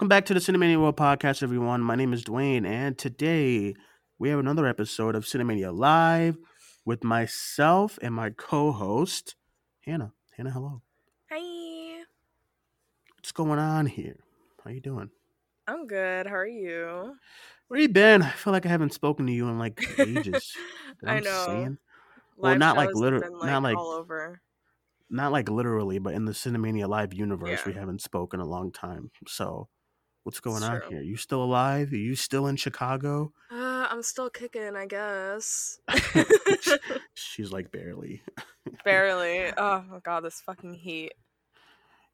Welcome back to the Cinemania World Podcast, everyone. My name is Duane, and today we have another episode of Cinemania Live with myself and my co-host Hannah. Hannah, hello. Hi. What's going on here? How are you doing? I'm good. How are you? Where you been? I feel like I haven't spoken to you in like ages. I know. saying? Well, Live not like literally, not like- all over. Not like literally, but in the Cinemania Live universe, we haven't spoken a long time. So, what's going It's on true. here? You still alive? Are you still in Chicago? Uh, I'm still kicking, I guess. She's like barely. Barely. Oh my god, this fucking heat.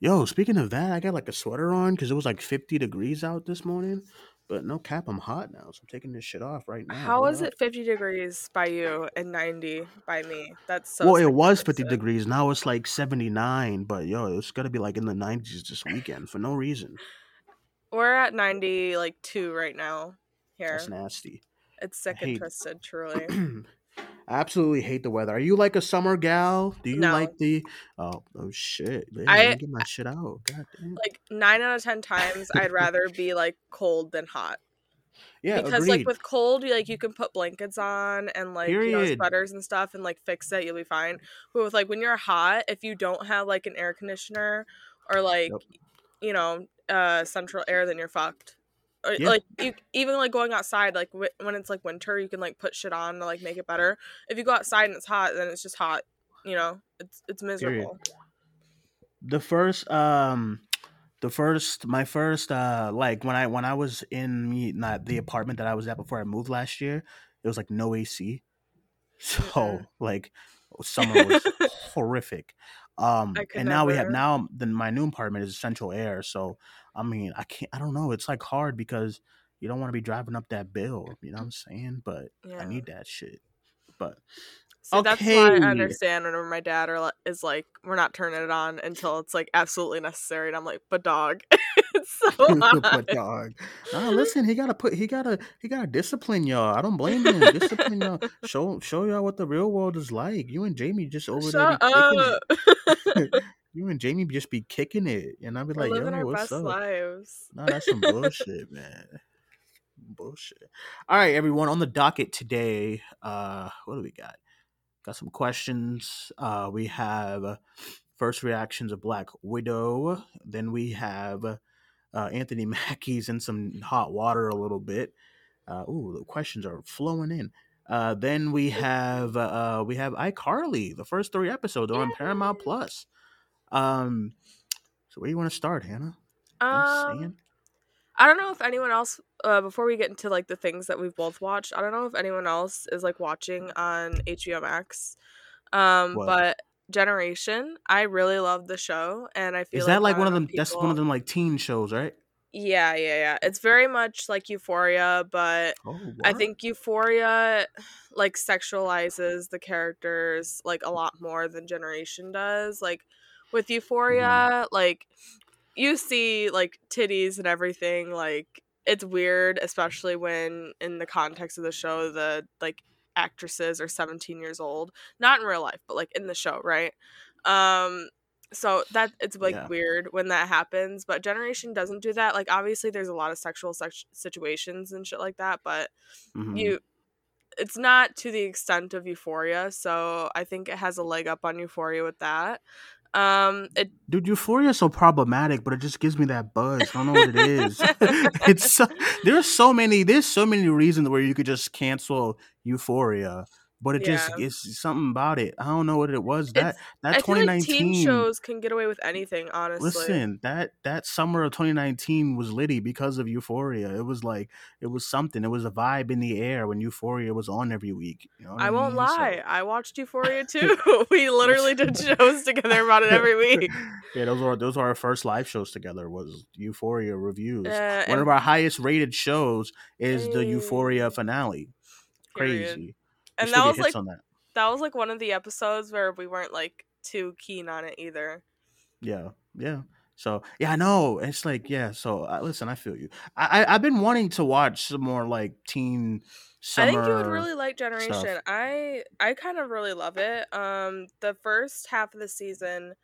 Yo, speaking of that, I got like a sweater on because it was like 50 degrees out this morning. But no cap, I'm hot now, so I'm taking this shit off right now. How Hold is up. it 50 degrees by you and 90 by me? That's so. well, it was 50 degrees. Now it's like 79. But yo, it's gonna be like in the 90s this weekend for no reason. We're at 90, like two right now. Here, That's nasty. it's sick hate- and twisted. Truly. I absolutely hate the weather. Are you like a summer gal? Do you No. like the? Oh, oh shit! Yeah, I- get my shit out. God damn. like nine out of ten times, I'd rather be like cold than hot. Yeah, because agreed. like with cold you like you can put blankets on and like you know sweaters and stuff and like fix it you'll be fine but with like when you're hot if you don't have like an air conditioner or like Yep. You know uh central air then you're fucked. Or, Yeah. like you even like going outside like w- when it's like winter you can like put shit on to like make it better. If you go outside and it's hot then it's just hot you know? It's it's miserable. The first um the first my first uh like when i when i was in me not the apartment that i was at before i moved last year it was like no ac so Mm-mm. like summer was horrific um and now we have now then my new apartment is central air so i mean i can't i don't know it's like hard because you don't want to be driving up that bill you know what i'm saying? But yeah. i need that shit but See, that's why I understand whenever my dad or is like, "We're not turning it on until it's like absolutely necessary," and I'm like, "But dog, so hot." but dog, nah, listen, he gotta put, he gotta, he gotta discipline y'all. I don't blame him. Discipline y'all. Show, show y'all what the real world is like. You and Jamie just over Shut there be. You and Jamie just be kicking it, and I'll be We're like, living yo, our what's best up? lives. No, that's some bullshit, man. Bullshit. All right, everyone. On the docket today, uh, what do we got? Got some questions. Uh, we have first reactions of Black Widow. Then we have uh, Anthony Mackie's in some hot water a little bit. Uh, ooh, the questions are flowing in. Uh, then we have uh, uh, we have iCarly. The first three episodes on Paramount Plus. Um, so where do you want to start, Hannah? Um, I don't know if anyone else. Uh, before we get into like the things that we've both watched, I don't know if anyone else is like watching on HBO Max. Um, What? but Generation, I really love the show, and I feel Is that like not one of them? enough That's one of them like teen shows, right? Yeah, yeah, yeah. It's very much like Euphoria, but Oh, I think Euphoria like sexualizes the characters like a lot more than Generation does. Like with mm-hmm. Euphoria, like you see like titties and everything, like it's weird, especially when in the context of the show the like actresses are 17 years old. Not in real life, but like in the show, right? Um so that it's like Yeah. weird when that happens but generation doesn't do that like obviously there's a lot of sexual sex- situations and shit like that but Mhm. you it's not to the extent of euphoria so i think it has a leg up on euphoria with that um it Dude, Euphoria is so problematic, but it just gives me that buzz. I don't know what it is. it's so, there's so many there's so many reasons where you could just cancel Euphoria, but it just Yeah. it's something about it. I don't know what it was. That It's- that I feel like 2019 teen shows can get away with anything, honestly. Listen, that that summer of 2019 was litty because of Euphoria. It was like it was something. It was a vibe in the air when Euphoria was on every week. You know I won't mean? So- lie. I watched Euphoria too. we literally did shows together about it every week. yeah, those were those were our first live shows together. Was Euphoria reviews. Uh, One of our highest rated shows is the Euphoria finale. Crazy. We And that was like that. that was like one of the episodes where we weren't like too keen on it either. Yeah, yeah. So yeah, I know. It's like yeah. So uh, listen, I feel you. I, I I've been wanting to watch some more like teen. I think you would really like Generation. stuff. I I kind of really love it. Um, the first half of the season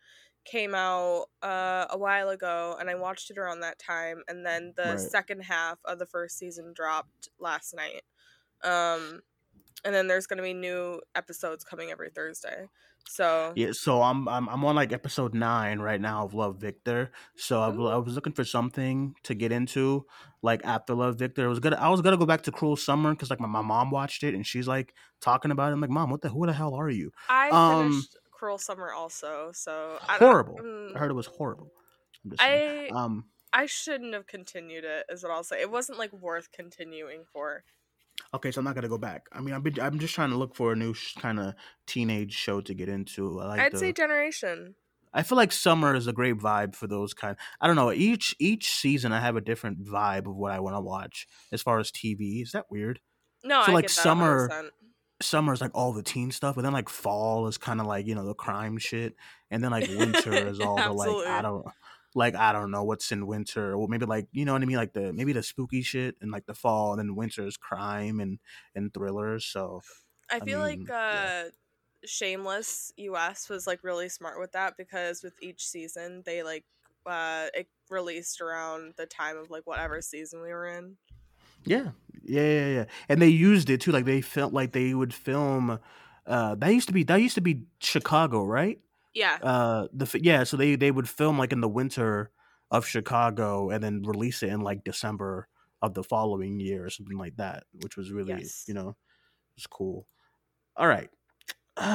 came out uh, a while ago, and I watched it around that time. And then the Right. second half of the first season dropped last night. Um, and then there's gonna be new episodes coming every Thursday. So Yeah, so I'm I'm I'm on like episode nine right now of Love Victor. So I, I was looking for something to get into like after Love Victor. I was gonna I was gonna go back to Cruel Summer because like my, my mom watched it and she's like talking about it. I'm like, mom, what the who the hell are you? I Um, finished Cruel Summer also. So I Horrible. mm, I heard it was horrible. I'm just saying. I um I shouldn't have continued it. Is what I'll say. It wasn't like worth continuing for. Okay, so I'm not gonna go back. I mean, I've been I'm just trying to look for a new sh- kind of teenage show to get into. I like I'd the, say Generation. I feel like summer is a great vibe for those kind. I don't know. Each each season, I have a different vibe of what I want to watch as far as TV. Is that weird? No, So, I like, summer- 100%. Summer is like all the teen stuff, but then like fall is kind of like you know the crime shit, and then like winter is all the like I don't like I don't know what's in winter, or maybe like you know what I mean, like the maybe the spooky shit and like the fall, and then winter is crime and and thrillers. So I I feel mean, like yeah. uh Shameless US was like really smart with that because with each season they like uh it released around the time of like whatever season we were in. Yeah, yeah, yeah, yeah. And they used it too. Like they felt like they would film. Uh, that used to be that used to be Chicago, right? Yeah. Uh, the yeah. So they they would film like in the winter of Chicago and then release it in like December of the following year or something like that, which was really Yes. you know, was cool. All right, all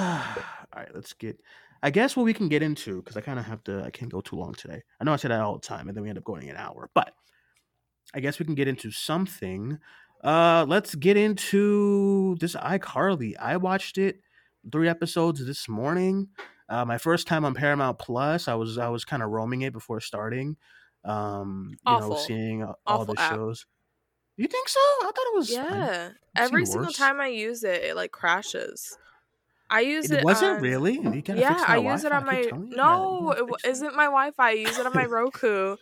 right. Let's get. I guess what we can get into because I kind of have to. I can't go too long today. I know I say that all the time, and then we end up going an hour, but. I guess we can get into something. Uh, let's get into this iCarly. I watched it three episodes this morning. Uh, my first time on Paramount Plus. I was I was kind of roaming it before starting. Um, you Awful. know, seeing all Awful the app. shows. You think so? I thought it was. Yeah. Every single worse. time I use it, it like crashes. I use It it. wasn't on- really. You gotta yeah, I use it Wi-Fi. on my keep telling you that. You no, it w- it. isn't my Wi-Fi. I use it on my Roku,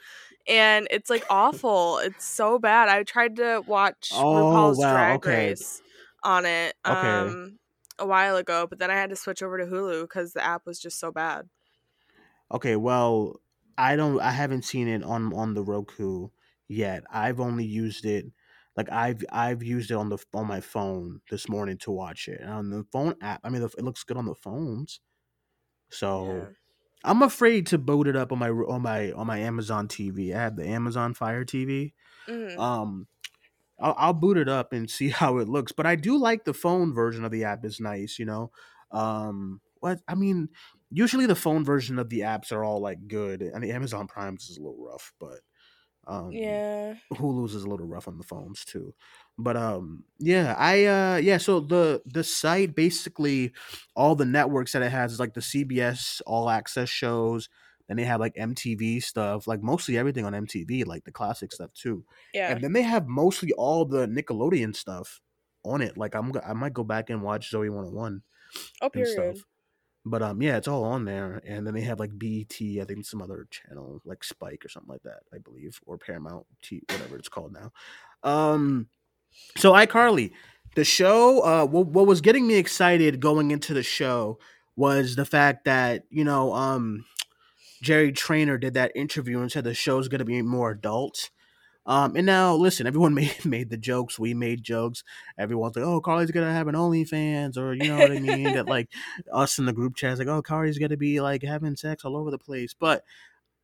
and it's like awful. It's so bad. I tried to watch Oh, RuPaul's wow, Drag okay. Race on it Okay. um a while ago, but then I had to switch over to Hulu because the app was just so bad. Okay, well, I don't I haven't seen it on on the Roku yet. I've only used it like I've I've used it on the on my phone this morning to watch it. And on the phone app, I mean the, it looks good on the phones. So Yeah. I'm afraid to boot it up on my on my on my Amazon TV. I have the Amazon Fire TV. Mhm. Um I'll, I'll boot it up and see how it looks. But I do like the phone version of the app is nice, you know. Um what I mean, usually the phone version of the apps are all like good. And the Amazon Prime's is a little rough, but um yeah. Hulu's is a little rough on the phones too. But um yeah, I uh yeah, so the the site basically all the networks that it has is like the CBS all access shows, then they have like MTV stuff, like mostly everything on MTV, like the classic stuff too. Yeah. And then they have mostly all the Nickelodeon stuff on it. Like I'm I might go back and watch Zoe 101 Oh, and period. stuff. But um, yeah, it's all on there, and then they have like BET, I think some other channel like Spike or something like that, I believe, or Paramount T, whatever it's called now. Um, so iCarly, the show, uh, what, what was getting me excited going into the show was the fact that you know, um, Jerry Trainer did that interview and said the show's gonna be more adult. Um, and now listen, everyone made made the jokes. We made jokes. Everyone's like, "Oh, Carly's gonna have an OnlyFans," or you know what I mean. that like us in the group chat is like, "Oh, Carly's gonna be like having sex all over the place." But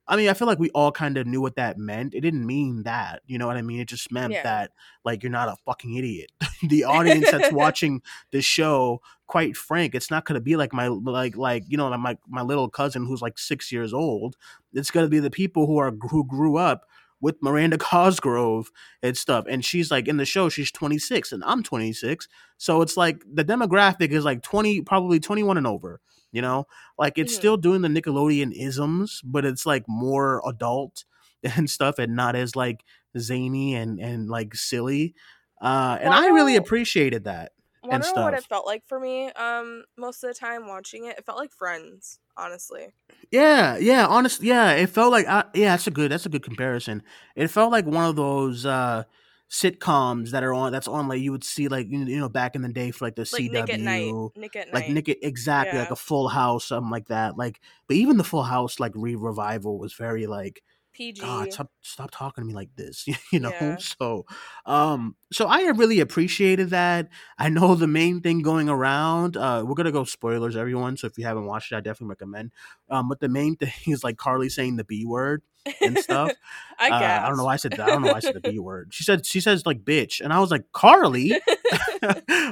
I mean, I feel like we all kind of knew what that meant. It didn't mean that, you know what I mean? It just meant Yeah. that like you're not a fucking idiot. the audience that's watching the show, quite frank, it's not gonna be like my like like you know like my my little cousin who's like six years old. It's gonna be the people who are who grew up with Miranda Cosgrove and stuff. And she's like in the show, she's 26 and I'm 26. So it's like the demographic is like 20, probably 21 and over, you know? Like it's Mhm. still doing the Nickelodeon isms, but it's like more adult and stuff and not as like zany and, and like silly. Uh, and I really appreciated that. Wanna know what it felt like for me? Um, most of the time watching it, it felt like Friends. Honestly, Yeah, yeah, honestly, yeah, it felt like uh, yeah, that's a good that's a good comparison. It felt like one of those uh sitcoms that are on that's on like you would see like you know back in the day for like the like CW Nick at Night. Nick at like Night. Nick exactly like a Full House something like that. Like but even the Full House like re revival was very like PG. God, stop, stop talking to me like this, you know. Yeah. So, um, so I really appreciated that. I know the main thing going around. Uh, we're gonna go spoilers, everyone. So if you haven't watched it, I definitely recommend. Um, but the main thing is like Carly saying the b word and stuff. I Uh, guess. I don't know why I said that. I don't know why I said the b word. She said she says like bitch, and I was like Carly.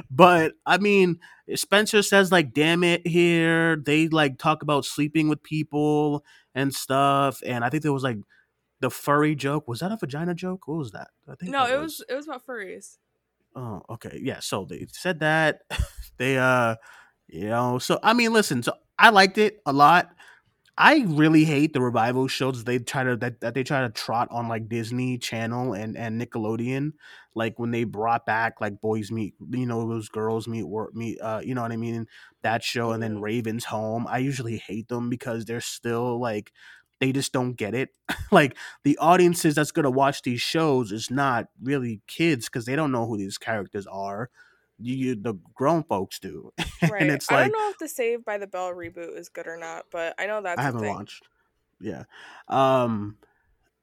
but I mean, Spencer says like "damn it" here. They like talk about sleeping with people and stuff, and I think there was like the furry joke. Was that a vagina joke? What was that? I think no, it was it was about furries. Oh, okay, yeah. So they said that they uh, you know. So I mean, listen. So I liked it a lot. I really hate the revival shows they try to that, that they try to trot on like Disney Channel and and Nickelodeon, like when they brought back like Boys Meet, you know, those girls meet work meet, uh, you know what I mean, that show, and then Mhm. Raven's Home. I usually hate them because they're still like they just don't get it. like the audiences that's gonna watch these shows is not really kids because they don't know who these characters are. You, you the grown folks do, Right. and it's like, I don't know if the Save by the Bell reboot is good or not, but I know that's I haven't watched. Yeah. Um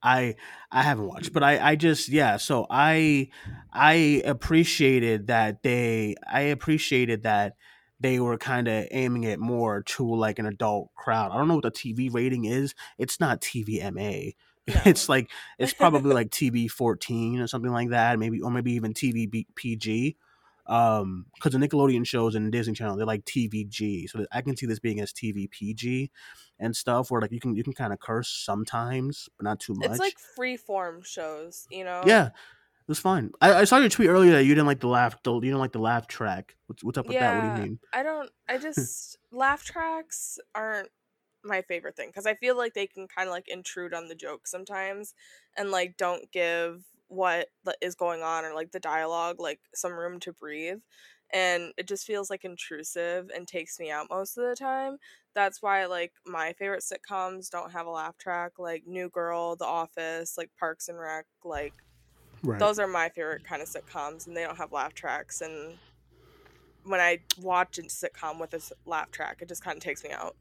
I I haven't watched, but I I just yeah, so I I appreciated that they I appreciated that they were kind of aiming it more to like an adult crowd. I don't know what the TV rating is. It's not TVMA. No. It's like it's probably like TV 14 or something like that, maybe or maybe even TV PG. Um, because the Nickelodeon shows and Disney Channel they're like TVG, so I can see this being as tvpg and stuff where like you can you can kind of curse sometimes, but not too much. It's like free form shows, you know? yeah, it was fine. I, I saw your tweet earlier that you didn't like the laugh, the, you didn't like the laugh track. What's what's up with that? What do you mean? I don't I just laugh tracks aren't my favorite thing because I feel like they can kind of like intrude on the joke sometimes and like don't give what is going on or like the dialogue like some room to breathe and it just feels like intrusive and takes me out most of the time. That's why like my favorite sitcoms don't have a laugh track like New Girl, The Office, like Parks and Rec, like Right. those are my favorite kind of sitcoms and they don't have laugh tracks and when i watch a sitcom with a laugh track it just kind of takes me out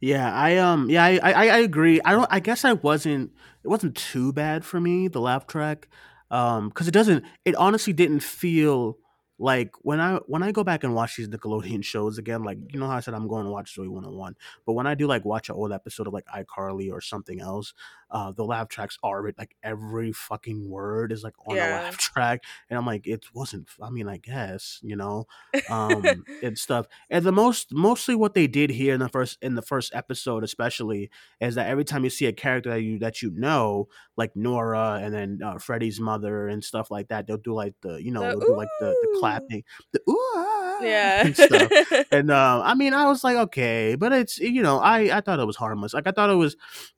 Yeah, I um, yeah, I, I I agree. I don't. I guess I wasn't. It wasn't too bad for me the laugh track, um, because it doesn't. It honestly didn't feel like when I when I go back and watch these Nickelodeon shows again. Like you know how I said I'm going to watch Zoe 101, but when I do like watch an old episode of like iCarly or something else, uh, the laugh tracks are writ- like every fucking word is like on a laugh track, and I'm like, it wasn't. I mean, I guess you know, um, and stuff. And the most mostly what they did here in the first in the first episode, especially, is that every time you see a character that you that you know, like Nora and then uh, Freddy's mother and stuff like that, they'll do like the you know The they'll do like the, the ooh. Clapping, the ooh ah, yeah and stuff. And uh, I mean, I was like, okay, but it's you know, I I thought it was harmless. Like I thought it was.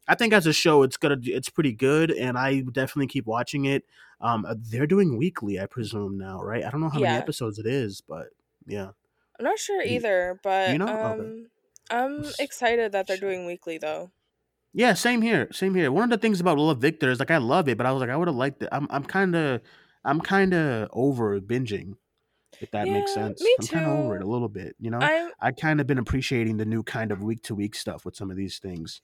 I think as a show, it's gonna it's pretty good, and I definitely keep watching it. Um, uh, they're doing weekly, I presume now, right? I don't know how many episodes it is, but yeah. i'm not sure either but know? Okay. um i'm excited that they're doing weekly though Yeah, same here. Same here. One of the things about Love Victor is like I love it, but I was like I would have liked it. I'm I'm kind of I'm kind of over binging, if that makes sense. me I'm kind of over it a little bit. You know, i'm I kind of been appreciating the new kind of week to week stuff with some of these things.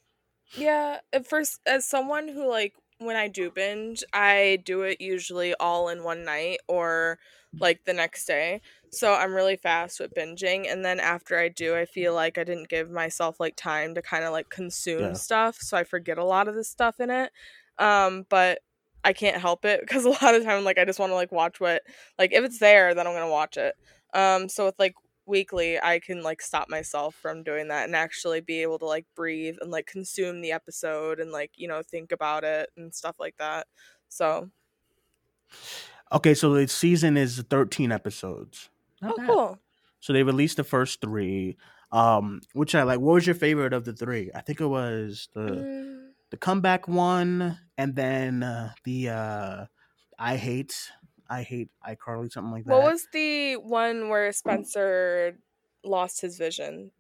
yeah at first as someone who like when I do binge, I do it usually all in one night or like the next day. So I'm really fast with binging and then after I do, I feel like I didn't give myself like time to kind of like consume Yeah. stuff, so I forget a lot of the stuff in it. Um but I can't help it because a lot of time like I just want to like watch what like if it's there, then I'm going to watch it. Um so with like weekly, I can like stop myself from doing that and actually be able to like breathe and like consume the episode and like, you know, think about it and stuff like that. So, Okay, so the season is 13 episodes. Not oh bad. cool. So they released the first three, um, which I like. What was your favorite of the three? I think it was the Mm, the comeback one, and then uh, the uh, I hate I hate iCarly, something like that. What was the one where Spencer lost his vision?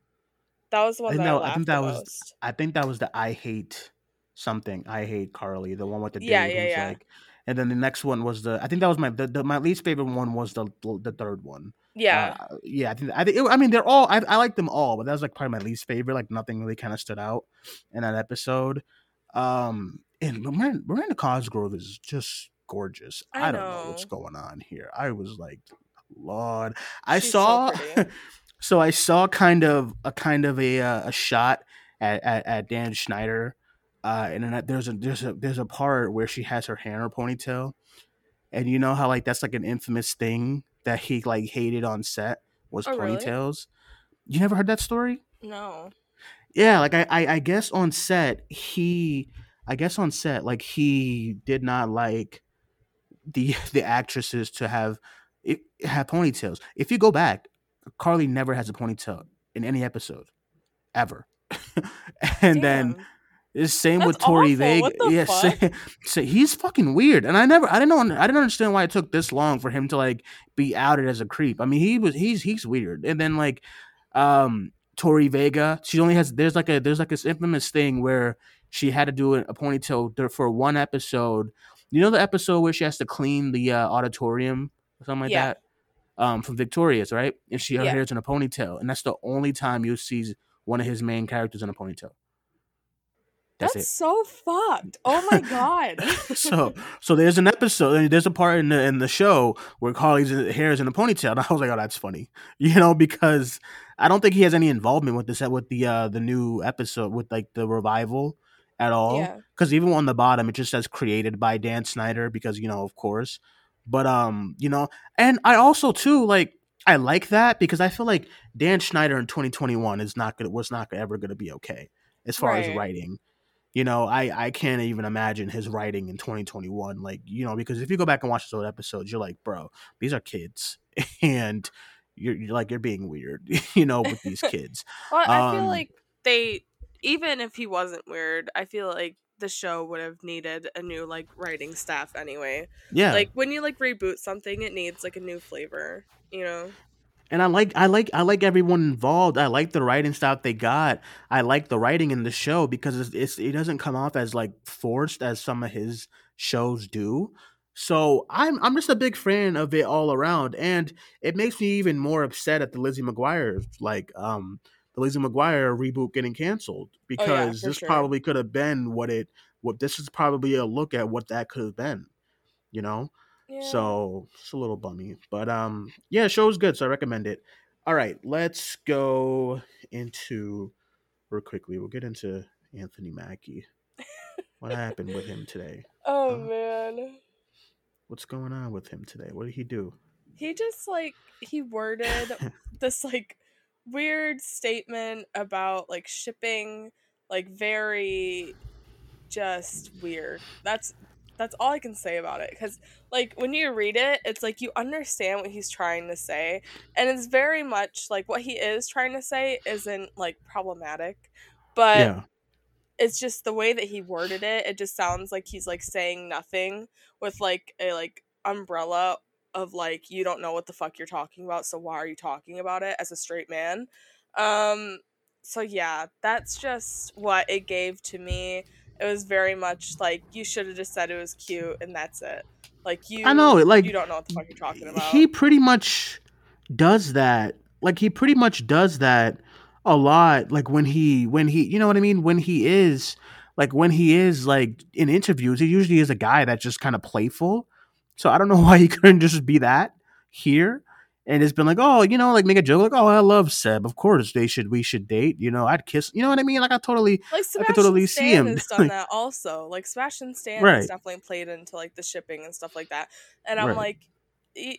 That was the one I that I I think that was- most. I think that was the I hate something. I hate Carly, the one with the Yeah, dude yeah, yeah. like. And then the next one was the. I think that was my the, the my least favorite one was the the third one. Yeah. Uh, yeah. I think I think it, I mean they're all I I like them all, but that was like probably my least favorite. Like nothing really kind of stood out in that episode. Um, and Miranda, Miranda Cosgrove is just gorgeous. I I, don't know what's going on here. I was like, Lord, I She's saw. pretty. so I saw kind of a kind of a uh, a shot at, at, at Dan Schneider, uh, and then there's a there's a there's a part where she has her hair in her ponytail, and you know how like that's like an infamous thing that he like hated on set was Oh, really? ponytails. You never heard that story? no. Yeah, like I, I I guess on set he I guess on set like he did not like the the actresses to have it have ponytails. If you go back, Carly never has a ponytail in any episode ever. and then Damn. it's same with Tori. Vega. Yeah, so he's fucking weird. And I never I didn't know I didn't understand why it took this long for him to like be outed as a creep. I mean, he was he's he's weird. And then like um Tori Vega, she only has there's like a there's like this infamous thing where she had to do a, ponytail for one episode. You know the episode where she has to clean the uh, auditorium or something like Yeah. that? Um from Victorious, right? And she her Yeah. hair's in a ponytail. And that's the only time you see one of his main characters in a ponytail. That's, That's so fucked. Oh my god. so so there's an episode there's a part in the in the show where Carly's hair is in a ponytail and I was like oh that's funny you know because I don't think he has any involvement with this with the uh the new episode with like the revival at all Yeah. because even on the bottom it just says created by Dan Schneider because you know of course but um you know and I also too like I like that because I feel like Dan Schneider in 2021 is not gonna was not ever gonna be okay as far as writing you know, I I can't even imagine his writing in 2021. Like, you know, because if you go back and watch those old episodes, you're like, bro, these are kids, and you're, you're like you're being weird, you know, with these kids. Well, I feel Um, like they, even if he wasn't weird, I feel like the show would have needed a new like writing staff anyway. Yeah, Like when you like reboot something, it needs like a new flavor. You know? and I like I like I like everyone involved. I like the writing staff they got. I like the writing in the show because it's, it's it doesn't come off as like forced as some of his shows do. So I'm I'm just a big fan of it all around, and it makes me even more upset at the Lizzie McGuire like um the Lizzie McGuire reboot getting canceled because for this sure. probably could have been what it what this is probably a look at what that could have been, you know. Yeah. So it's a little bummy, but um, yeah, show's good, so I recommend it. All right, let's go into real quickly. We'll get into Anthony Mackie. What happened with him today? Oh uh, man. What's going on with him today? What did he do? He just like he worded this like weird statement about like shipping like very just weird. That's that's all I can say about it cuz like when you read it it's like you understand what he's trying to say and it's very much like what he is trying to say isn't like problematic but yeah, it's just the way that he worded it it just sounds like he's like saying nothing with like a like umbrella of like you don't know what the fuck you're talking about so why are you talking about it as a straight man? Um so yeah that's just what it gave to me. It was very much like you should have just said it was cute and that's it. Like you I know, like, you don't know what the fuck you're talking about. he pretty much does that. Like he pretty much does that a lot. Like when he when he you know what I mean when he is like when he is like in interviews, he usually is a guy that's just kind of playful. So I don't know why he couldn't just be that here. And it's been like, oh, you know, like make a joke, like, oh, I love Seb. Of course, they should, we should date. You know, I'd kiss. You know what I mean? Like, I totally, Like I could totally Stan see him. has done that also. Like Sebastian Stan Right. has definitely played into like the shipping and stuff like that. And I'm Right. like,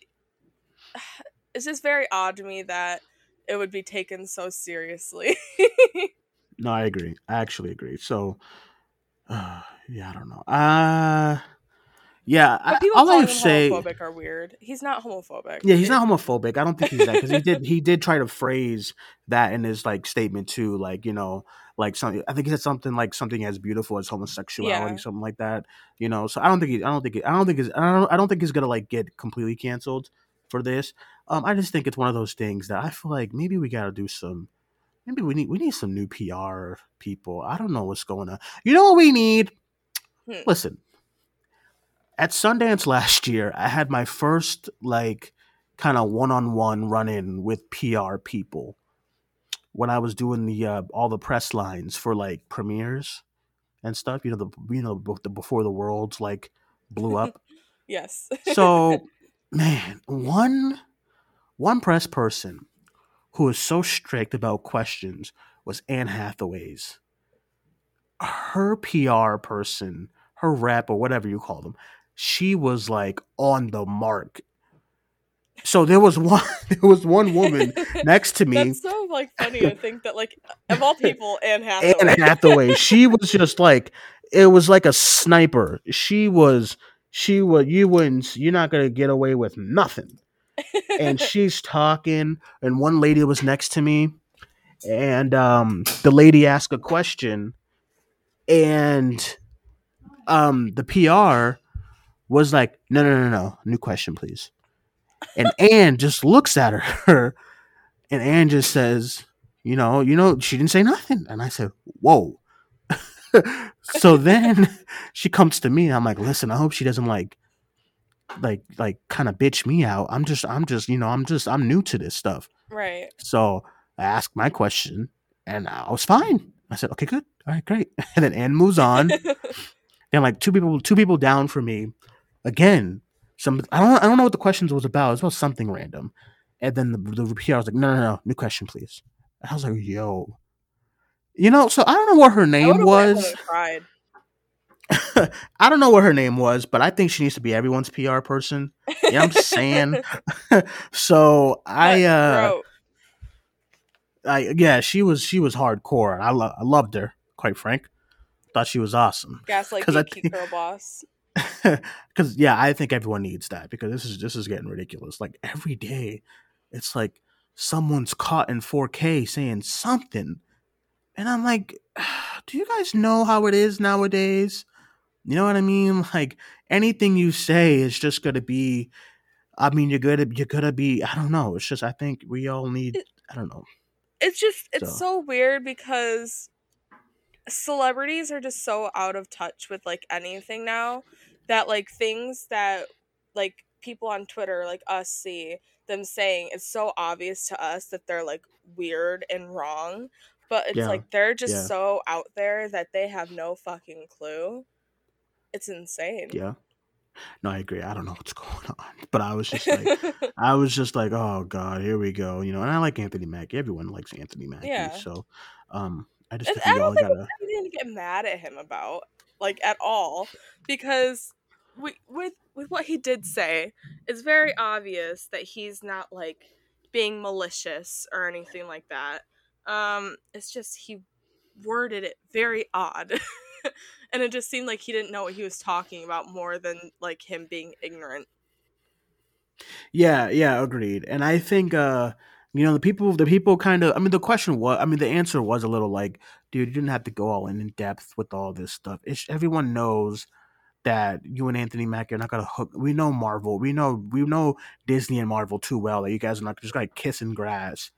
it's just very odd to me that it would be taken so seriously. No, I agree. I actually agree. So, uh, yeah, I don't know. Uh, yeah, but I, people all I calling would him say, homophobic are weird. He's not homophobic. yeah, he's not homophobic. I don't think he's that because he did he did try to phrase that in his like statement too, like you know, like something. I think he said something like something as beautiful as homosexuality, Yeah. something like that. You know, so I don't think he, I don't think he, I don't think he's, I don't, I don't think he's gonna like get completely canceled for this. Um, I just think it's one of those things that I feel like maybe we gotta do some. Maybe we need we need some new PR people. I don't know what's going on. You know what we need? Hmm. Listen, at Sundance last year, I had my first like kind of one-on-one run-in with PR people when I was doing the uh, all the press lines for like premieres and stuff. You know the you know the before the worlds like blew up. Yes. so, man, one one press person who was so strict about questions was Anne Hathaway's. Her PR person, her rep or whatever you call them, she was like on the mark. So there was one there was one woman next to me. That's so like funny to think that like of all people, Anne Hathaway. Anne Hathaway. She was just like it was like a sniper. She was she would you wouldn't you're not gonna get away with nothing. And she's talking, and one lady was next to me, and um the lady asked a question, and um the PR was like, no no no no, new question please. And Anne just looks at her, and Anne just says, you know, you know, she didn't say nothing. And I said, whoa. So then she comes to me and I'm like, listen, I hope she doesn't like like like kind of bitch me out. I'm just I'm just, you know, I'm just I'm new to this stuff. right. So I asked my question and I was fine. I said, okay, good. All right, great. And then Anne moves on. and like two people two people down for me again. Some I don't I don't know what the questions was about. It was about something random. And then the, the PR was like, no, no, no, new question, please. And I was like, yo. You know, so I don't know what her name home was. cried. I don't know what her name was, but I think she needs to be everyone's PR person. Yeah, I'm saying. so I uh I yeah, she was she was hardcore. I lo- I loved her, quite frank. Thought she was awesome. gaslight 'Cause I think- girl boss. Cuz yeah, I think everyone needs that because this is this is getting ridiculous. Like every day it's like someone's caught in 4K saying something. And I'm like, do you guys know how it is nowadays? You know what I mean? Like anything you say is just to be I mean, you're gonna you're gonna be. I don't know. It's just I think we all need. I don't know. It's just it's So- so weird because celebrities are just so out of touch with like anything now that like things that like people on Twitter like us see them saying it's so obvious to us that they're like weird and wrong but it's Yeah, like they're just yeah. so out there that they have no fucking clue it's insane Yeah. No, I agree. I don't know what's going on, but I was just like, I was just like, oh god, here we go. You know, and I like Anthony Mackie. Everyone likes Anthony Mackie. Yeah. So, um, I just think I don't all think gotta. anything to get mad at him about, like at all, because we, with with what he did say, it's very obvious that he's not like being malicious or anything like that. Um, it's just he worded it very odd, and it just seemed like he didn't know what he was talking about more than like him being ignorant. Yeah, yeah, agreed. And I think, uh, you know, the people, the people kind of. I mean, the question was. I mean, the answer was a little like, dude, you didn't have to go all in in depth with all this stuff. It's, everyone knows that you and Anthony Mackie are not gonna hook. We know Marvel. We know we know Disney and Marvel too well that you guys are not just gonna kiss and grass.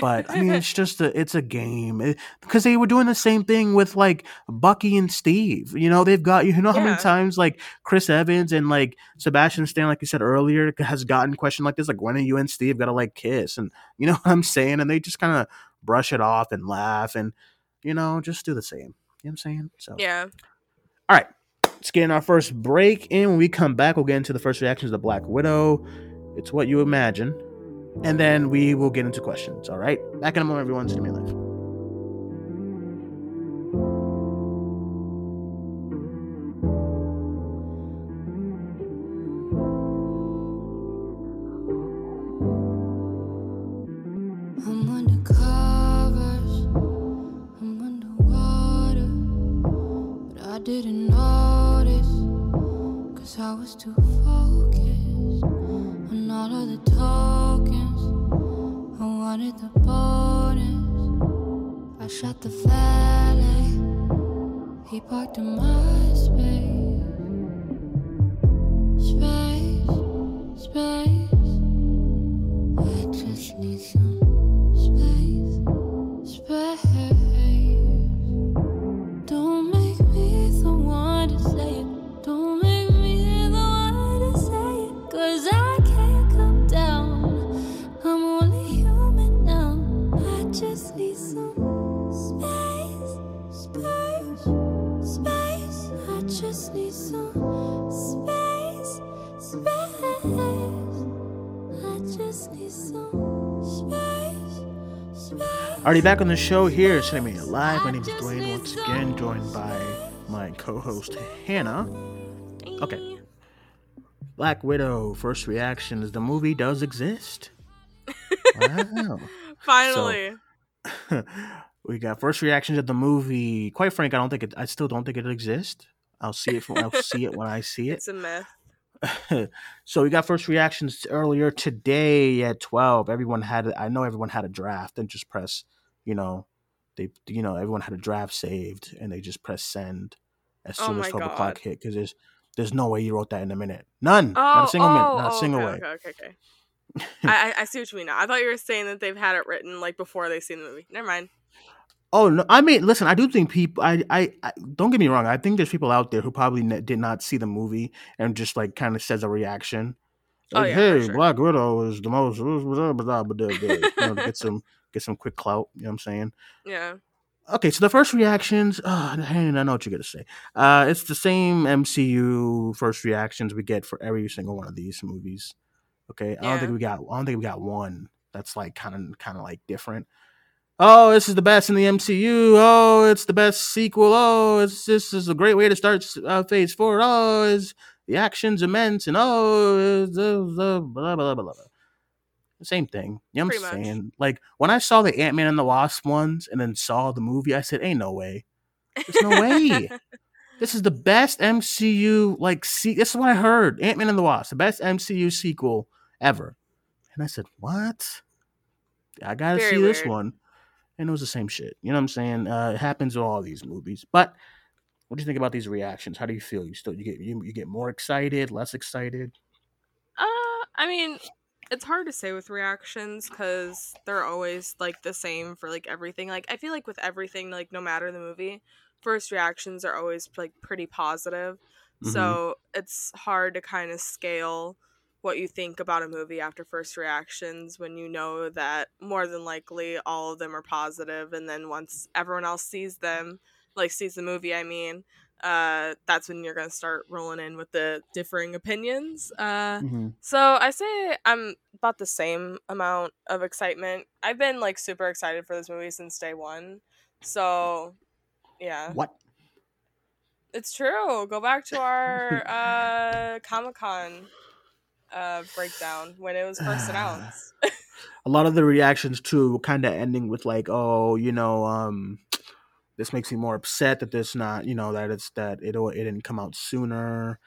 But I mean, it's just a it's a game eh, because they were doing the same thing with like Bucky and Steve. You know, they've got you know how Yeah. many times like Chris Evans and like Sebastian Stan, like you said earlier, has gotten questioned like this, like when are you and Steve gotta like kiss, and you know what I'm saying, and they just kind of brush it off and laugh and you know just do the same. You know what I'm saying? So Yeah. all right. Let's get in our first break. And when we come back, we'll get into the first reactions of the Black Widow. It's what you imagine. And then we will get into questions. All right. Back in a moment, everyone. Cinemania Live. I'm shot the valet, he parked in my space. Space, Already back on the show here, at Cinemania Live. My name is Duane, once again, joined by my co host, Hannah. Okay. Black Widow, first reaction is the movie does exist. Wow. Finally. we got first reactions of the movie. Quite frank, I don't think it. I still don't think it exists. I'll see it. From, I'll see it when I see it. it's a myth. so we got first reactions earlier today at twelve. Everyone had. I know everyone had a draft and just press. You know, they. You know, everyone had a draft saved and they just press send as Oh soon as my twelve o'clock hit because there's. There's no way you wrote that in a minute. None. Oh, not a single oh, minute. Not a oh, single okay, way. Okay, okay, okay. I, I see what you mean now. I thought you were saying that they've had it written like before they've seen the movie. Never mind. Oh no! I mean, listen. I do think people. I, I, I don't get me wrong. I think there's people out there who probably ne- did not see the movie and just like kind of says a reaction. Oh, Like, yeah, hey, sure. Black Widow is the most. blah, blah, blah, blah, blah, blah," you know, get some get some quick clout. You know what I'm saying? Yeah. Okay, so the first reactions. Oh, I know what you're gonna say. Uh, it's the same MCU first reactions we get for every single one of these movies. Okay, I don't think we got. I don't think we got one that's like kind of kind of like different. Oh, this is the best in the MCU. Oh, it's the best sequel. Oh, it's this is a great way to start uh, Phase Four. Oh, is the action's immense and oh, it's, uh, uh, blah blah blah blah. Same thing. You know what I'm Pretty much. saying? Like when I saw the Ant Man and the Wasp ones and then saw the movie, I said, "Ain't no way. There's no way. This is the best MCU like see this is what I heard. Ant-Man and the Wasp, the best MCU sequel ever. And I said, What? I gotta Very see this one. And it was the same shit. You know what I'm saying? Uh, it happens with all these movies. But what do you think about these reactions? How do you feel? You still you get you, you get more excited, less excited? Uh, I mean, it's hard to say with reactions because they're always like the same for like everything. Like I feel like with everything, like no matter the movie, first reactions are always like pretty positive. Mhm. So it's hard to kind of scale what you think about a movie after first reactions when you know that more than likely all of them are positive and then once everyone else sees them like sees the movie i mean uh that's when you're gonna start rolling in with the differing opinions uh Mhm. so I say I'm about the same amount of excitement. I've been like super excited for this movie since day one. So yeah, What? it's true. Go back to our uh Comic Con uh breakdown when it was first announced. a lot of the reactions too kind of ending with like oh you know um this makes me more upset that this not you know that it's that it it didn't come out sooner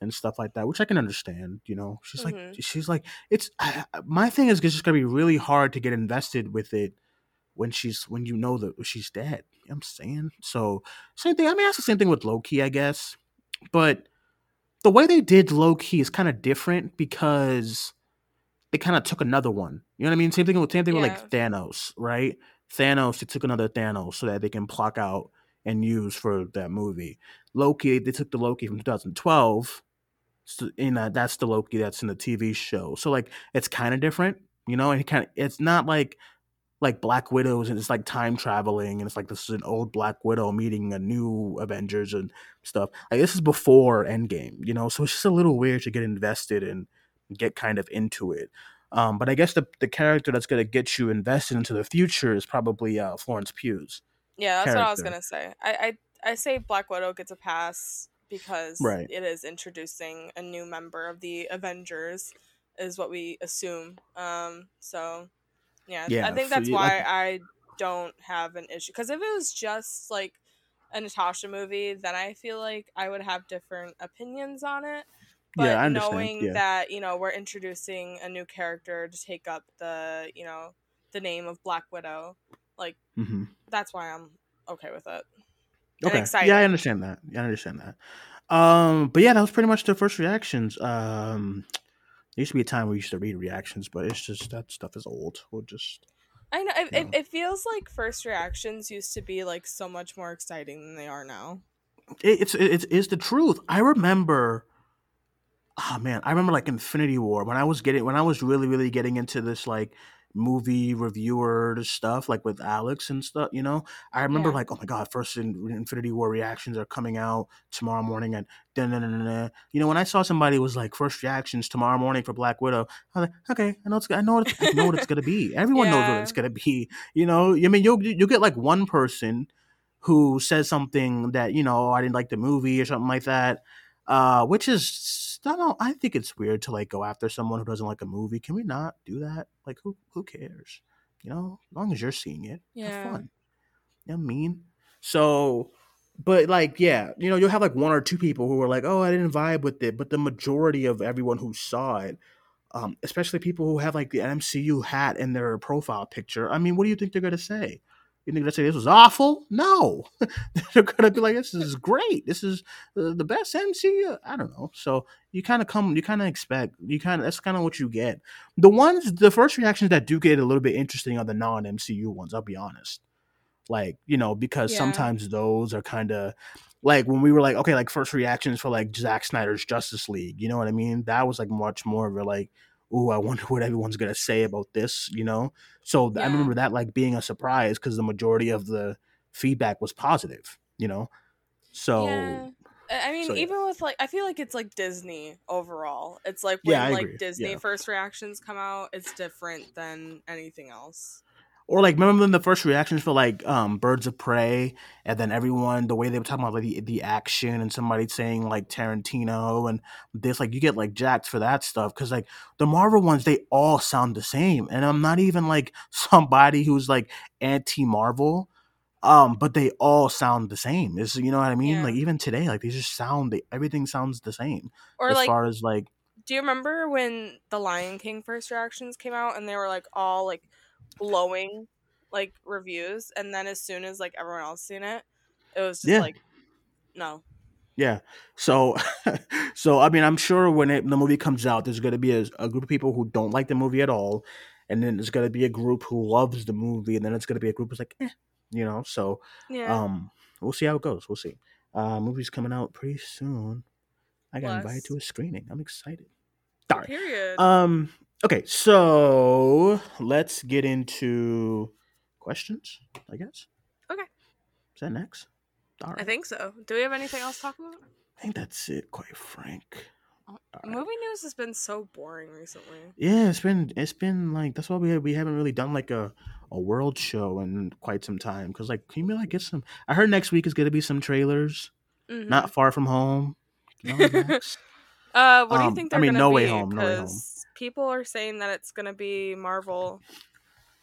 and stuff like that which i can understand you know she's like Mhm. she's like it's I, my thing is it's just gonna be really hard to get invested with it when she's when you know that she's dead you know what i'm saying so same thing i mean that's the same thing with loki i guess but the way they did loki is kind of different because they kind of took another one. You know what I mean? Same thing with same thing with like Thanos, right? Thanos, they took another Thanos so that they can pluck out and use for that movie. Loki, they took the Loki from 2012. So, and uh, that's the Loki that's in the TV show. So like it's kind of different, you know. And it kind of it's not like like Black Widows and it's like time traveling and it's like this is an old Black Widow meeting a new Avengers and stuff. Like this is before Endgame, you know, so it's just a little weird to get invested and get kind of into it. Um, but I guess the the character that's gonna get you invested into the future is probably uh, Florence Pugh's. Yeah, that's what I was gonna say. I, I I say Black Widow gets a pass because Right. it is introducing a new member of the Avengers, is what we assume. Um, so yeah, Yeah, I think that's you- why like- I don't have an issue. Because if it was just like a Natasha movie, then I feel like I would have different opinions on it. But Yeah, I understand, knowing yeah. that you know we're introducing a new character to take up the you know the name of Black Widow, like hmm that's why I'm okay with it. Okay. excited. Yeah, I understand that. Yeah, I understand that. Um, but yeah, that was pretty much the first reactions. Um, there used to be a time we used to read reactions, but it's just that stuff is old. We'll just I know it, it, it feels like first reactions used to be like so much more exciting than they are now. it, it's it's it's the truth. I remember. Oh man, I remember like Infinity War when I was getting when I was really really getting into this like movie reviewer stuff like with Alex and stuff. You know, I remember Yeah. like oh my god, first in, Infinity War reactions are coming out tomorrow morning and then you know when I saw somebody was like first reactions tomorrow morning for Black Widow, I was like okay, I know it's I know what it's, I know what it's gonna be. Everyone knows what it's gonna be. You know, I mean you'll you get like one person who says something that you know I didn't like the movie or something like that, uh, which is I don't. I think it's weird to like go after someone who doesn't like a movie. Can we not do that? Like who who cares? You know, as long as you're seeing it, Yeah. fun. You know what I mean? So, but like yeah, you know, you'll have like one or two people who are like, oh, I didn't vibe with it, but the majority of everyone who saw it. Um, especially people who have like the MCU hat in their profile picture. I mean, what do you think they're gonna say? You think they're gonna say this was awful? No, they're gonna be like, "This is great. This is uh, the best MCU." I don't know. So you kind of come, you kind of expect, you kind of that's kind of what you get. The ones, the first reactions that do get a little bit interesting are the non MCU ones. I'll be honest. Like you know, because Yeah. sometimes those are kind of like when we were like, okay, like first reactions for like Zack Snyder's Justice League. You know what I mean? That was like much more of a like, ooh, I wonder what everyone's gonna say about this. You know? So I Yeah. remember that like being a surprise because the majority of the feedback was positive. You know? So yeah. I I mean, so, yeah. even with like, I feel like it's like Disney overall. It's like when I like. Disney Yeah. first reactions come out, it's different than anything else. Or like remember when the first reactions for like um Birds of Prey and then everyone the way they were talking about like the, the action and somebody saying like Tarantino and this like you get like jacked for that stuff because like the Marvel ones they all sound the same and I'm not even like somebody who's like anti Marvel um but they all sound the same is you know what I mean Yeah. like even today like they just sound they, everything sounds the same Or as like, far as like do you remember when the Lion King first reactions came out and they were like all like glowing like reviews, and then as soon as like everyone else seen it, it was just Yeah. like, no, Yeah. So, so I mean, I'm sure when it, the movie comes out, there's going to be a, a group of people who don't like the movie at all, and then there's going to be a group who loves the movie, and then it's going to be a group who's like, eh, you know. So, yeah, um, we'll see how it goes. We'll see. Uh, movie's coming out pretty soon. I got invited to a screening. I'm excited. Right. period. Um. Okay. So let's get into questions. I guess. Okay. Is that next? Right. I think so. Do we have anything else to talk about? I think that's it. Quite frank. Right. Movie news has been so boring recently. Yeah, it's been it's been like that's why we we haven't really done like a a world show in quite some time because like can you like get some? I heard next week is gonna be some trailers. Mhm. Not far from home. No? Uh, what do Um, you think I mean, No be? Way Home, No Way Home. People are saying that it's gonna be Marvel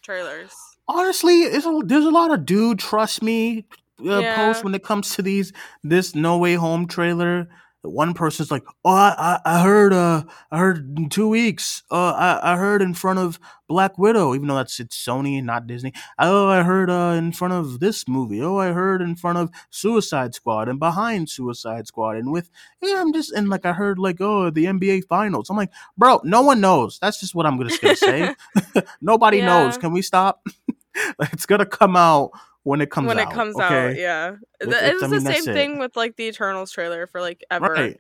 trailers. Honestly, it's a, there's a lot of dude trust me uh, Yeah. posts when it comes to these this No Way Home trailer. One person's like, "Oh, I, I heard, uh, I heard in two weeks, uh, I, I heard in front of Black Widow, even though that's it's Sony, not Disney. Oh, I heard, uh, in front of this movie. Oh, I heard in front of Suicide Squad and behind Suicide Squad, and with, yeah, I'm just and like I heard like, oh, the NBA Finals. I'm like, bro, no one knows. That's just what I'm just gonna say. Nobody knows. Can we stop? it's gonna come out when it comes when out. it comes okay? out, yeah. It- it's- It's I the mean, that's same it. thing with like the Eternals trailer for like ever. Right.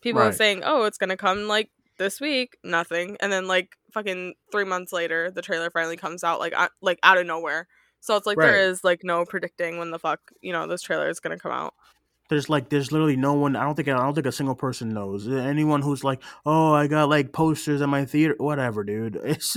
People are saying, "Oh, it's gonna come like this week, nothing. And then like fucking three months later, the trailer finally comes out like out- like out of nowhere. So it's like Right. there is like no predicting when the fuck you know this trailer is gonna come out. There's like there's literally no one i don't think i don't think a single person knows. Anyone who's like oh i got like posters at my theater whatever dude. It's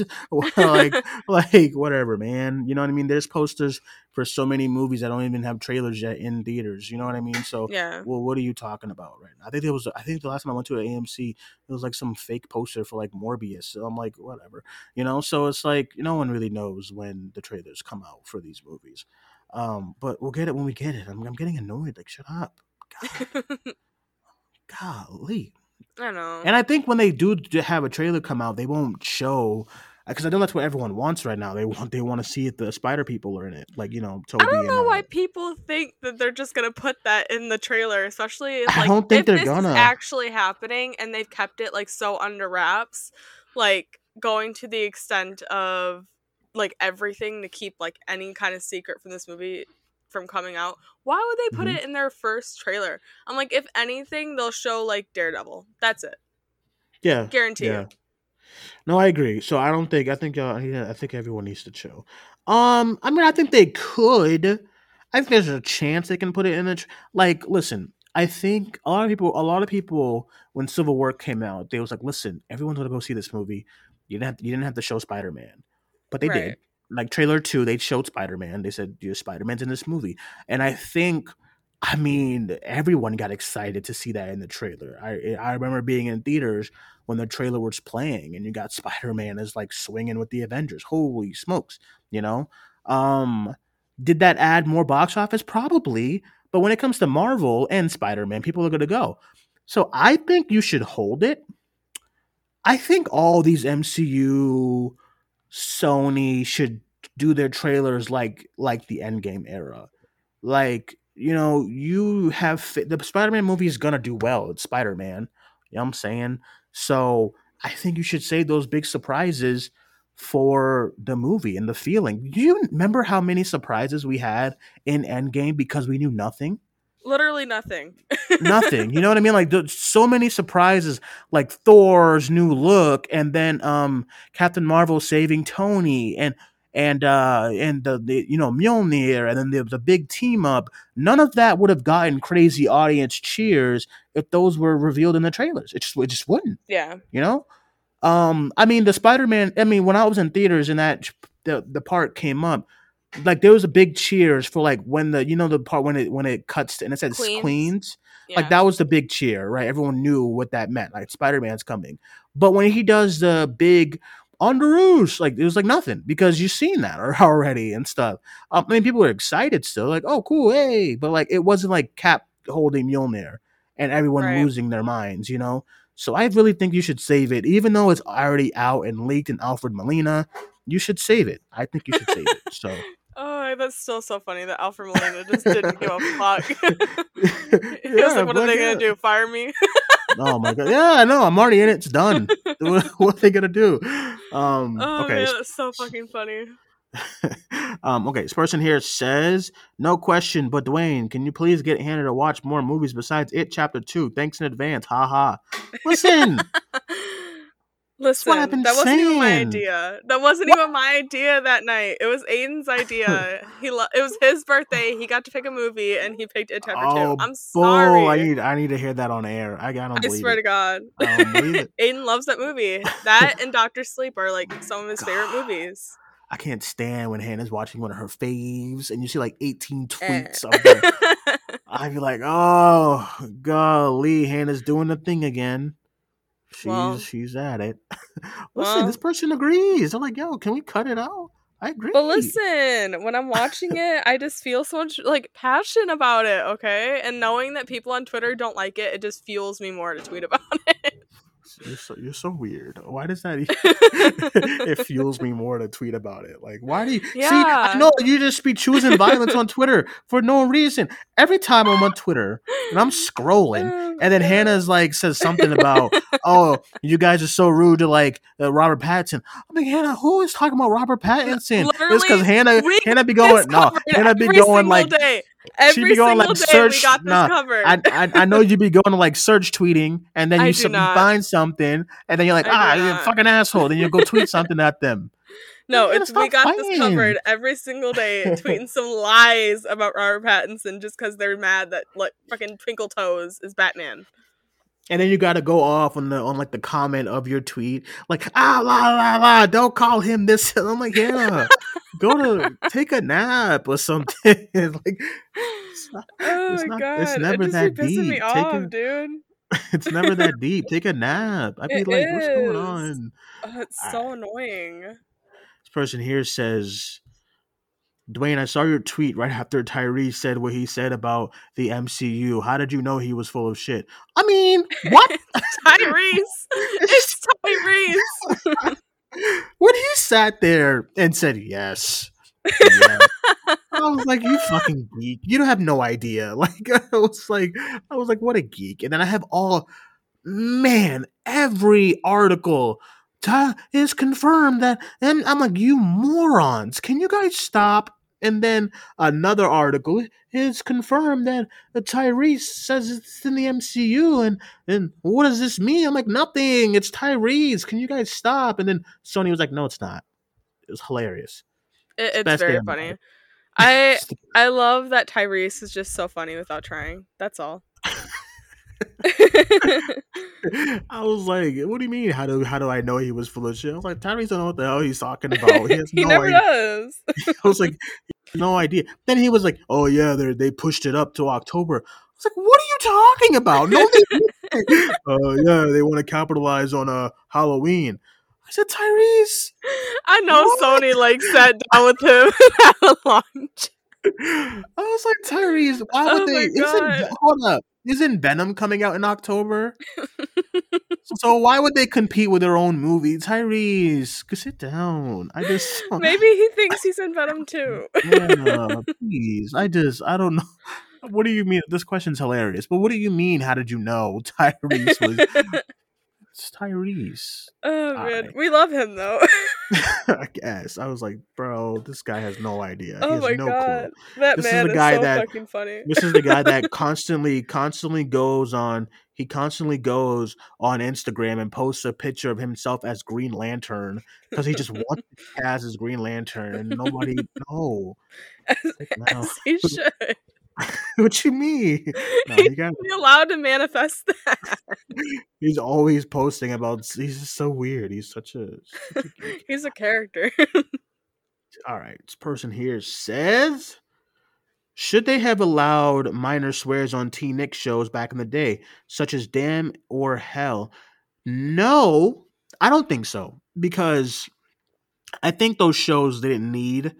like like whatever man. You know what i mean? There's posters for so many movies that don't even have trailers yet in theaters you know what i mean? So Yeah. well what are you talking about right now? I think there was i think the last time i went to an amc it was like some fake poster for like morbius. So i'm like whatever you know? So it's like no one really knows when the trailers come out for these movies um but we'll get it when we get it i'm, I'm getting annoyed like shut up God, golly I know. and I think when they do have a trailer come out, they won't show because I know that's what everyone wants right now. They want they want to see if the Spider people are in it, like you know. Tobey I don't and, know uh, why people think that they're just gonna put that in the trailer, especially if, I don't think if they're this gonna. is actually happening and they've kept it like so under wraps, like going to the extent of like everything to keep like any kind of secret from this movie from coming out. Why would they put Mhm. it in their first trailer? I'm like, if anything, they'll show like Daredevil. That's it, Yeah, guarantee yeah. you. No, I agree. So I don't think I think uh, yeah, I think everyone needs to chill. Um, I mean, I think they could. I think there's a chance they can put it in the tr- like. Listen, I think a lot of people, a lot of people, when Civil War came out, they was like, "Listen, everyone's gonna go see this movie. You didn't have you didn't have to show Spider Man, but they Right. did. Like trailer two, they showed Spider Man. They said, "Your Spider Man's in this movie," and I think. I mean, everyone got excited to see that in the trailer. I I remember being in theaters when the trailer was playing and you got Spider-Man as like swinging with the Avengers. Holy smokes, you know? Um did that add more box office? Probably, but when it comes to Marvel and Spider-Man, people are going to go. So I think you should hold it. I think all these MCU Sony should do their trailers like like the Endgame era. Like, you know, you have the Spider-Man movie is going to do well. It's Spider-Man. You know what I'm saying? So I think you should save those big surprises for the movie and the feeling. Do you remember how many surprises we had in Endgame because we knew nothing? Literally nothing. Nothing. you know what I mean? Like so many surprises, like Thor's new look, and then um Captain Marvel saving Tony, and and uh and the, the you know Mjolnir, and then the the big team up. None of that would have gotten crazy audience cheers if those were revealed in the trailers. It just it just wouldn't yeah. you know um i mean the spider-man i mean when i was in theaters and that the the part came up like there was a big cheers for like when the you know the part when it when it cuts and it says Queens. queens, Yeah. like that was the big cheer right everyone knew what that meant like spider-man's coming but when he does the big on the roost like it was like nothing because you've seen that al- already and stuff um, i mean people were excited still like oh cool hey but like it wasn't like cap holding Mjolnir and everyone Right. losing their minds you know so I really think you should save it, even though it's already out and leaked in Alfred Molina. You should save it. I think you should save it. So That's still so funny that Alfred Molina just didn't give a fuck. he was Yeah, like, "What are they gonna do? Fire me?" oh my god, yeah, I know. I'm already in it. It's done. what, are they gonna do? Um, Oh okay, man, that's so fucking funny. um, okay, this person here says, no question, but Duane, can you please get Hannah to watch more movies besides It Chapter 2? Thanks in advance. Ha ha. Listen, Listen, what that wasn't even my idea. That wasn't even my idea that night. It was Aiden's idea. he lo- it was his birthday. He got to pick a movie, and he picked It Chapter oh, Two. I'm sorry. I need, I need to hear that on air. I, I don't I believe swear it. to God. I don't believe it. Aiden loves that movie. That and Doctor Sleep are like some of his favorite movies. I can't stand when Hannah's watching one of her faves and you see like 18 Eh. tweets of her. I'd be like, oh, golly, Hannah's doing the thing again. She's Well- she's at it. Listen, Well- this person agrees. They're like, yo, can we cut it out? I agree. But listen, when I'm watching it, I just feel so much like passion about it, okay? And knowing that people on Twitter don't like it, it just fuels me more to tweet about it. You're so you're so weird. Why does that? Even, it fuels me more to tweet about it. Like, why do you see? I know you just be choosing violence on Twitter for no reason. Every time I'm on Twitter and I'm scrolling, Oh, and then Hannah's like says something about, "Oh, you guys are so rude to like uh, Robert Pattinson." I'm like, Hannah, who is talking about Robert Pattinson? It's because Hannah, Hannah be going, no, Hannah be going like, day. She Every be going single like day search. we got this nah, covered. I, I I know you'd be going to like search tweeting, and then you, some, you find something, and then you're like, I ah, you not. fucking asshole. Then you go tweet something at them. no, it's we got this covered every single day, tweeting some lies about Robert Pattinson just because they're mad that like fucking Twinkle Toes is Batman. And then you got to go off on the on like the comment of your tweet, like ah la la la, don't call him this. And I'm like, yeah, go to take a nap or something. like, it's, not, Oh It's my not- god, it's it never just that me deep. Take off, a- dude. it's never that deep. Take a nap. I'd be It like, what's going on? Oh, it's so annoying. This person here says, Duane, I saw your tweet right after Tyrese said what he said about the MCU. How did you know he was full of shit? I mean, what? Tyrese, it's Tyrese. when he sat there and said yes. yes. I was like, you fucking geek. You don't have no idea. Like I was like, I was like, what a geek. And then I have all man, every article ta- is confirmed that and I'm like, you morons, can you guys stop? And then another article is confirmed that Tyrese says it's in the MCU, and and what does this mean? I'm like, nothing. It's Tyrese. Can you guys stop? And then Sony was like, no, it's not. It was hilarious. It, it's very funny. I I love that Tyrese is just so funny without trying. That's all. I was like, "What do you mean? How do how do I know he was full of shit?" I was like, "Tyrese don't know what the hell he's talking about. He has he no never idea." does. I was like, "No idea." Then he was like, "Oh yeah, they they pushed it up to October." I was like, "What are you talking about?" No, they uh, yeah, they want to capitalize on uh Halloween. I said, "Tyrese." I know What? Sony like sat down with him at a lunch. I was like, Tyrese, why Oh would my they? Isn't, hold up. Isn't Venom coming out in October? so why would they compete with their own movie? Tyrese, sit down. I just Maybe he thinks he's in Venom too. yeah, please. I just I don't know. What do you mean? This question's hilarious. But what do you mean? How did you know Tyrese was? It's Tyrese. oh man, Alright. we love him though. I guess I was like, bro, this guy has no idea. he oh has my no god, clue. that This is man the is, guy so that- fucking funny. This is the guy that constantly, constantly goes on. He constantly goes on Instagram and posts a picture of himself as Green Lantern because he just wants to cast as Green Lantern, and nobody no. as, Like, no. as he should. what you mean? No, he got, be allowed to manifest that. he's always posting about. He's just so weird. He's such a. Such a. He's a character. All right, this person here says. Should they have allowed minor swears on T Nick shows back in the day, such as damn or hell? No, I don't think so. Because I think those shows didn't need.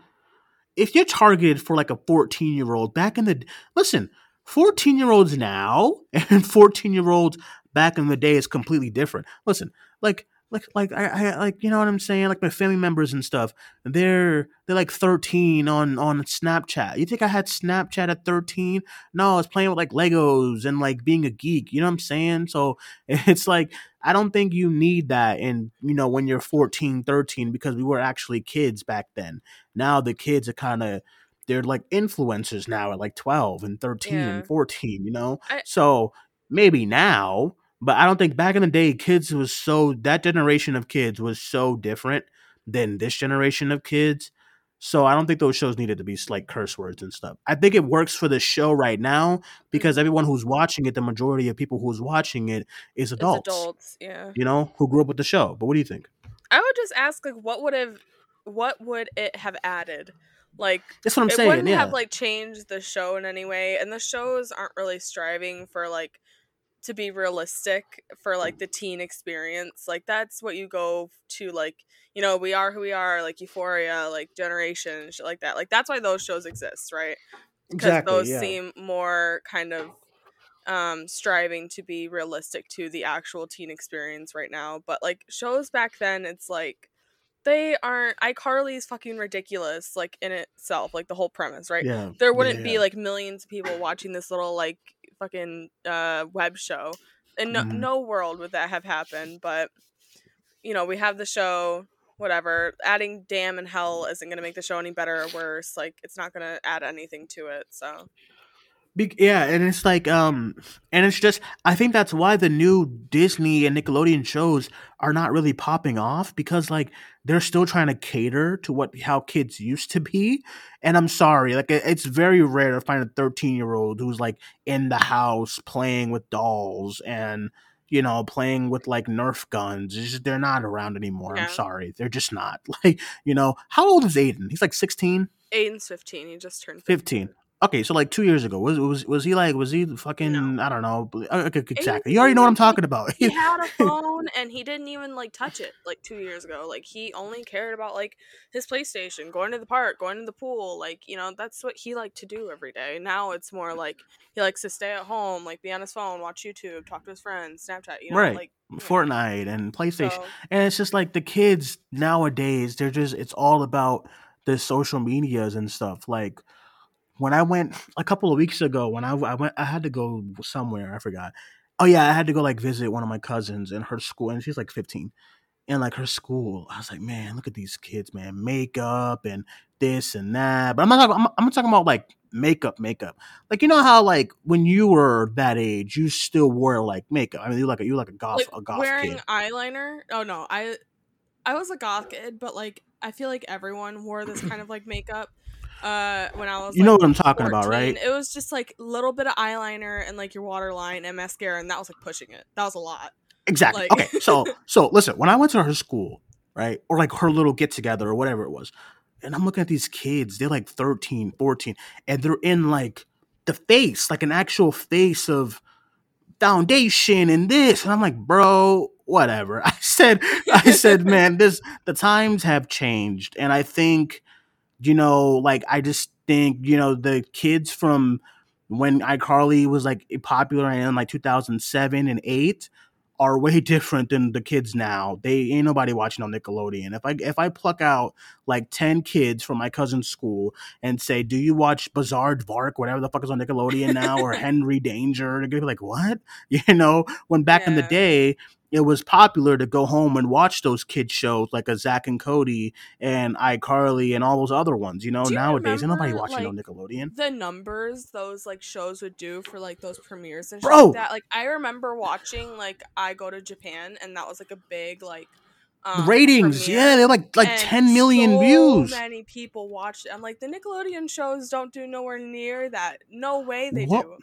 If you're targeted for like a 14 year old back in the. Listen, 14 year olds now and 14 year olds back in the day is completely different. Listen, like. Like, like I, I, like, you know what I'm saying? Like my family members and stuff. They're, they're like 13 on, on Snapchat. You think I had Snapchat at 13? No, I was playing with like Legos and like being a geek. You know what I'm saying? So it's like, I don't think you need that. And, you know, when you're 14, 13, because we were actually kids back then. Now the kids are kind of, they're like influencers now at like 12 and 13 Yeah. and 14, you know? I- so maybe now, but I don't think back in the day, kids was so, that generation of kids was so different than this generation of kids. So I don't think those shows needed to be like curse words and stuff. I think it works for the show right now mm-hmm. because everyone who's watching it, the majority of people who's watching it is It's adults, adults, yeah. you know, who grew up with the show. But what do you think? I would just ask like what would have what would it have added? Like That's what I'm it saying. wouldn't Yeah. have like changed the show in any way and the shows aren't really striving for like to be realistic for like the teen experience like that's what you go to like you know we are who we are like euphoria like generation shit like that like that's why those shows exist right because those seem more kind of um striving to be realistic to the actual teen experience right now but like shows back then it's like they aren't iCarly's fucking ridiculous like in itself like the whole premise right yeah. there wouldn't be yeah. like millions of people watching this little like fucking uh web show. In no, Mhm. no world would that have happened but you know we have the show whatever. Adding damn and hell isn't going to make the show any better or worse. Like it's not going to add anything to it so. Be- yeah, and it's like um and it's just I think that's why the new Disney and Nickelodeon shows are not really popping off because like they're still trying to cater to what how kids used to be. And I'm sorry, like it's very rare to find a 13-year-old who's like in the house playing with dolls and you know, playing with like Nerf guns. It's just, they're not around anymore. Yeah. I'm sorry. They're just not. Like, you know, how old is Aiden? He's like 16, Aiden's 15. He just turned 15. Okay, so like two years ago, was was was he like was he fucking I don't know uh, okay, exactly. You already know what I'm talking about. he had a phone and he didn't even like touch it like two years ago like he only cared about like his playstation going to the park going to the pool like you know that's what he liked to do every day now it's more like he likes to stay at home like be on his phone watch youtube talk to his friends snapchat you know Right. like Fortnite and PlayStation. so- And it's just like the kids nowadays, they're just it's all about the social medias and stuff. Like when I went a couple of weeks ago, when I, I went, I had to go somewhere. I forgot. Oh yeah, I had to go like visit one of my cousins in her school, and she's like 15. And like her school, I was like, man, look at these kids, man, makeup and this and that. But I'm not talking. I'm, I'm talking about like makeup, makeup. Like you know how like when you were that age, you still wore like makeup. I mean, you like a you like a goth like a goth wearing kid. eyeliner oh no i i was a goth kid but like i feel like everyone wore this kind of like makeup uh when i was You know what I'm talking about, right? it was just like a little bit of eyeliner and like your waterline and mascara and that was like pushing it that was a lot Exactly. Like- okay. So so listen, when I went to her school, right? Or like her little get together or whatever it was. And I'm looking at these kids, they're like 13, 14, and they're in like the face, like an actual face of foundation and this. And I'm like, bro, whatever. I said, I said, man, this the times have changed. And I think, you know, like I just think, you know, the kids from when iCarly was like popular in like 2007 and 8 are way different than the kids now. They ain't nobody watching on Nickelodeon. If I if I pluck out like ten kids from my cousin's school and say, "Do you watch Bizaardvark, whatever the fuck is on Nickelodeon now, or Henry Danger?" They're gonna be like, "What?" You know, when back in the day. It was popular to go home and watch those kid shows like a Zack and Cody and iCarly and all those other ones. You know, you nowadays ain't nobody watching on like, Nickelodeon. the numbers those like shows would do for like those premieres and shit Bro! like that like i remember watching like iGo to japan and that was like a big like um, Ratings, premiere, yeah, they're like like and ten million so views. many people watched it i'm like the nickelodeon shows don't do nowhere near that no way they What- do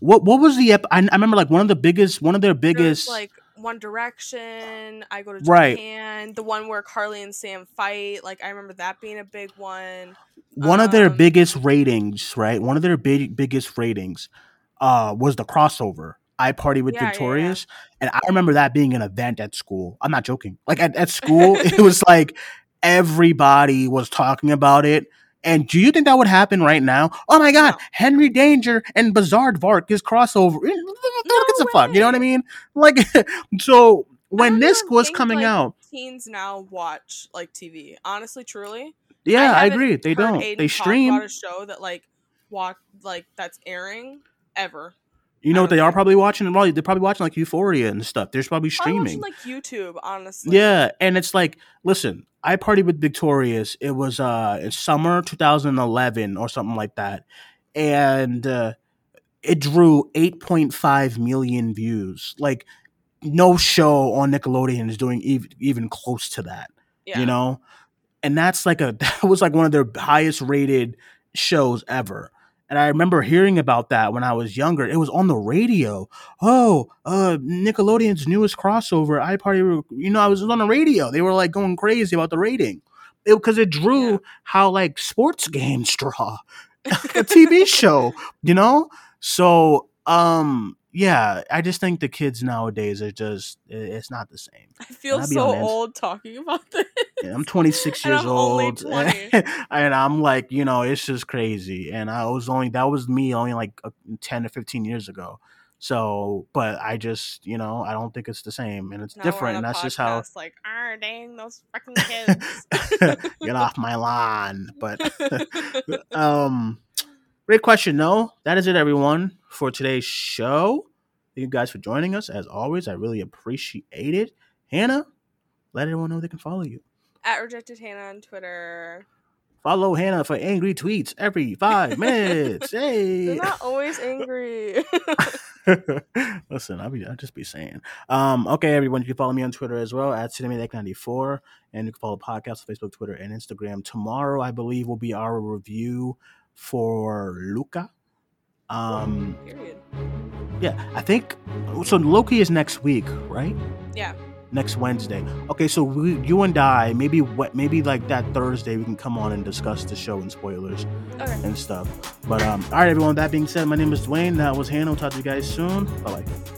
What what was the ep- I, I remember like one of the biggest one of their There's, biggest like one direction iGo to Right. japan the one where carly and sam fight like i remember that being a big one one of their um, biggest ratings, right? One of their big biggest ratings uh was the crossover. iParty with Yeah, yeah, yeah. Victorious, and I remember that being an event at school. I'm not joking. Like at, at school, it was like everybody was talking about it. And do you think that would happen right now? Oh my god, No. Henry Danger and Bizaardvark is crossover. Eh, who gives a fuck? You know what I mean? Like so when this was think, coming like, out, teens now watch like tv honestly truly yeah, I, haven't agree. They don't. Aiden they stream. about a show that like watch like that's airing ever You know what they are probably watching? Probably they're probably watching like Euphoria and stuff. There's probably streaming. like youtube honestly Yeah, and it's like, listen, I partied with Victorious. It was uh in summer 2011 or something like that, and uh, it drew 8.5 million views. Like no show on Nickelodeon is doing even even close to that. yeah You know, and that's like a that was like one of their highest rated shows ever. And I remember hearing about that when I was younger. It was on the radio. Oh, uh, Nickelodeon's newest crossover, iParty. You know, I was on the radio. They were like going crazy about the rating because it, drew Yeah. how like sports games draw a TV show. You know, so um, yeah, I just think the kids nowadays are just it's not the same. i feel so honest. old talking about this Yeah, I'm 26 And years I'm old, 20. and I'm like, you know, it's just crazy. And I was only that was me only like uh, 10 to 15 years ago. So, but I just, you know, I don't think it's the same, and it's Now different. And that's just how podcast, like ah dang those fucking kids get off my lawn. But um, great question. No, that is it, everyone, for today's show. Thank you guys for joining us. As always, I really appreciate it. Hannah, let everyone know they can follow you. at rejected hannah on twitter Follow Hannah for angry tweets every five minutes. They're Hey. not always angry. Listen, I'll be I'll just be saying. Um, okay, everyone, you can follow me on Twitter as well at Cinemaniac94, and you can follow the podcast on Facebook, Twitter, and Instagram. Tomorrow, I believe, will be our review for Luca. Um, Period. yeah, I think so. Loki is next week, right? Yeah. Next Wednesday. Okay, so we, you and I, maybe what, maybe like that Thursday, we can come on and discuss the show and spoilers Okay. and stuff. But um, all right, everyone. That being said, my name is Duane. That was Hannah. We'll talk to you guys soon. Bye bye.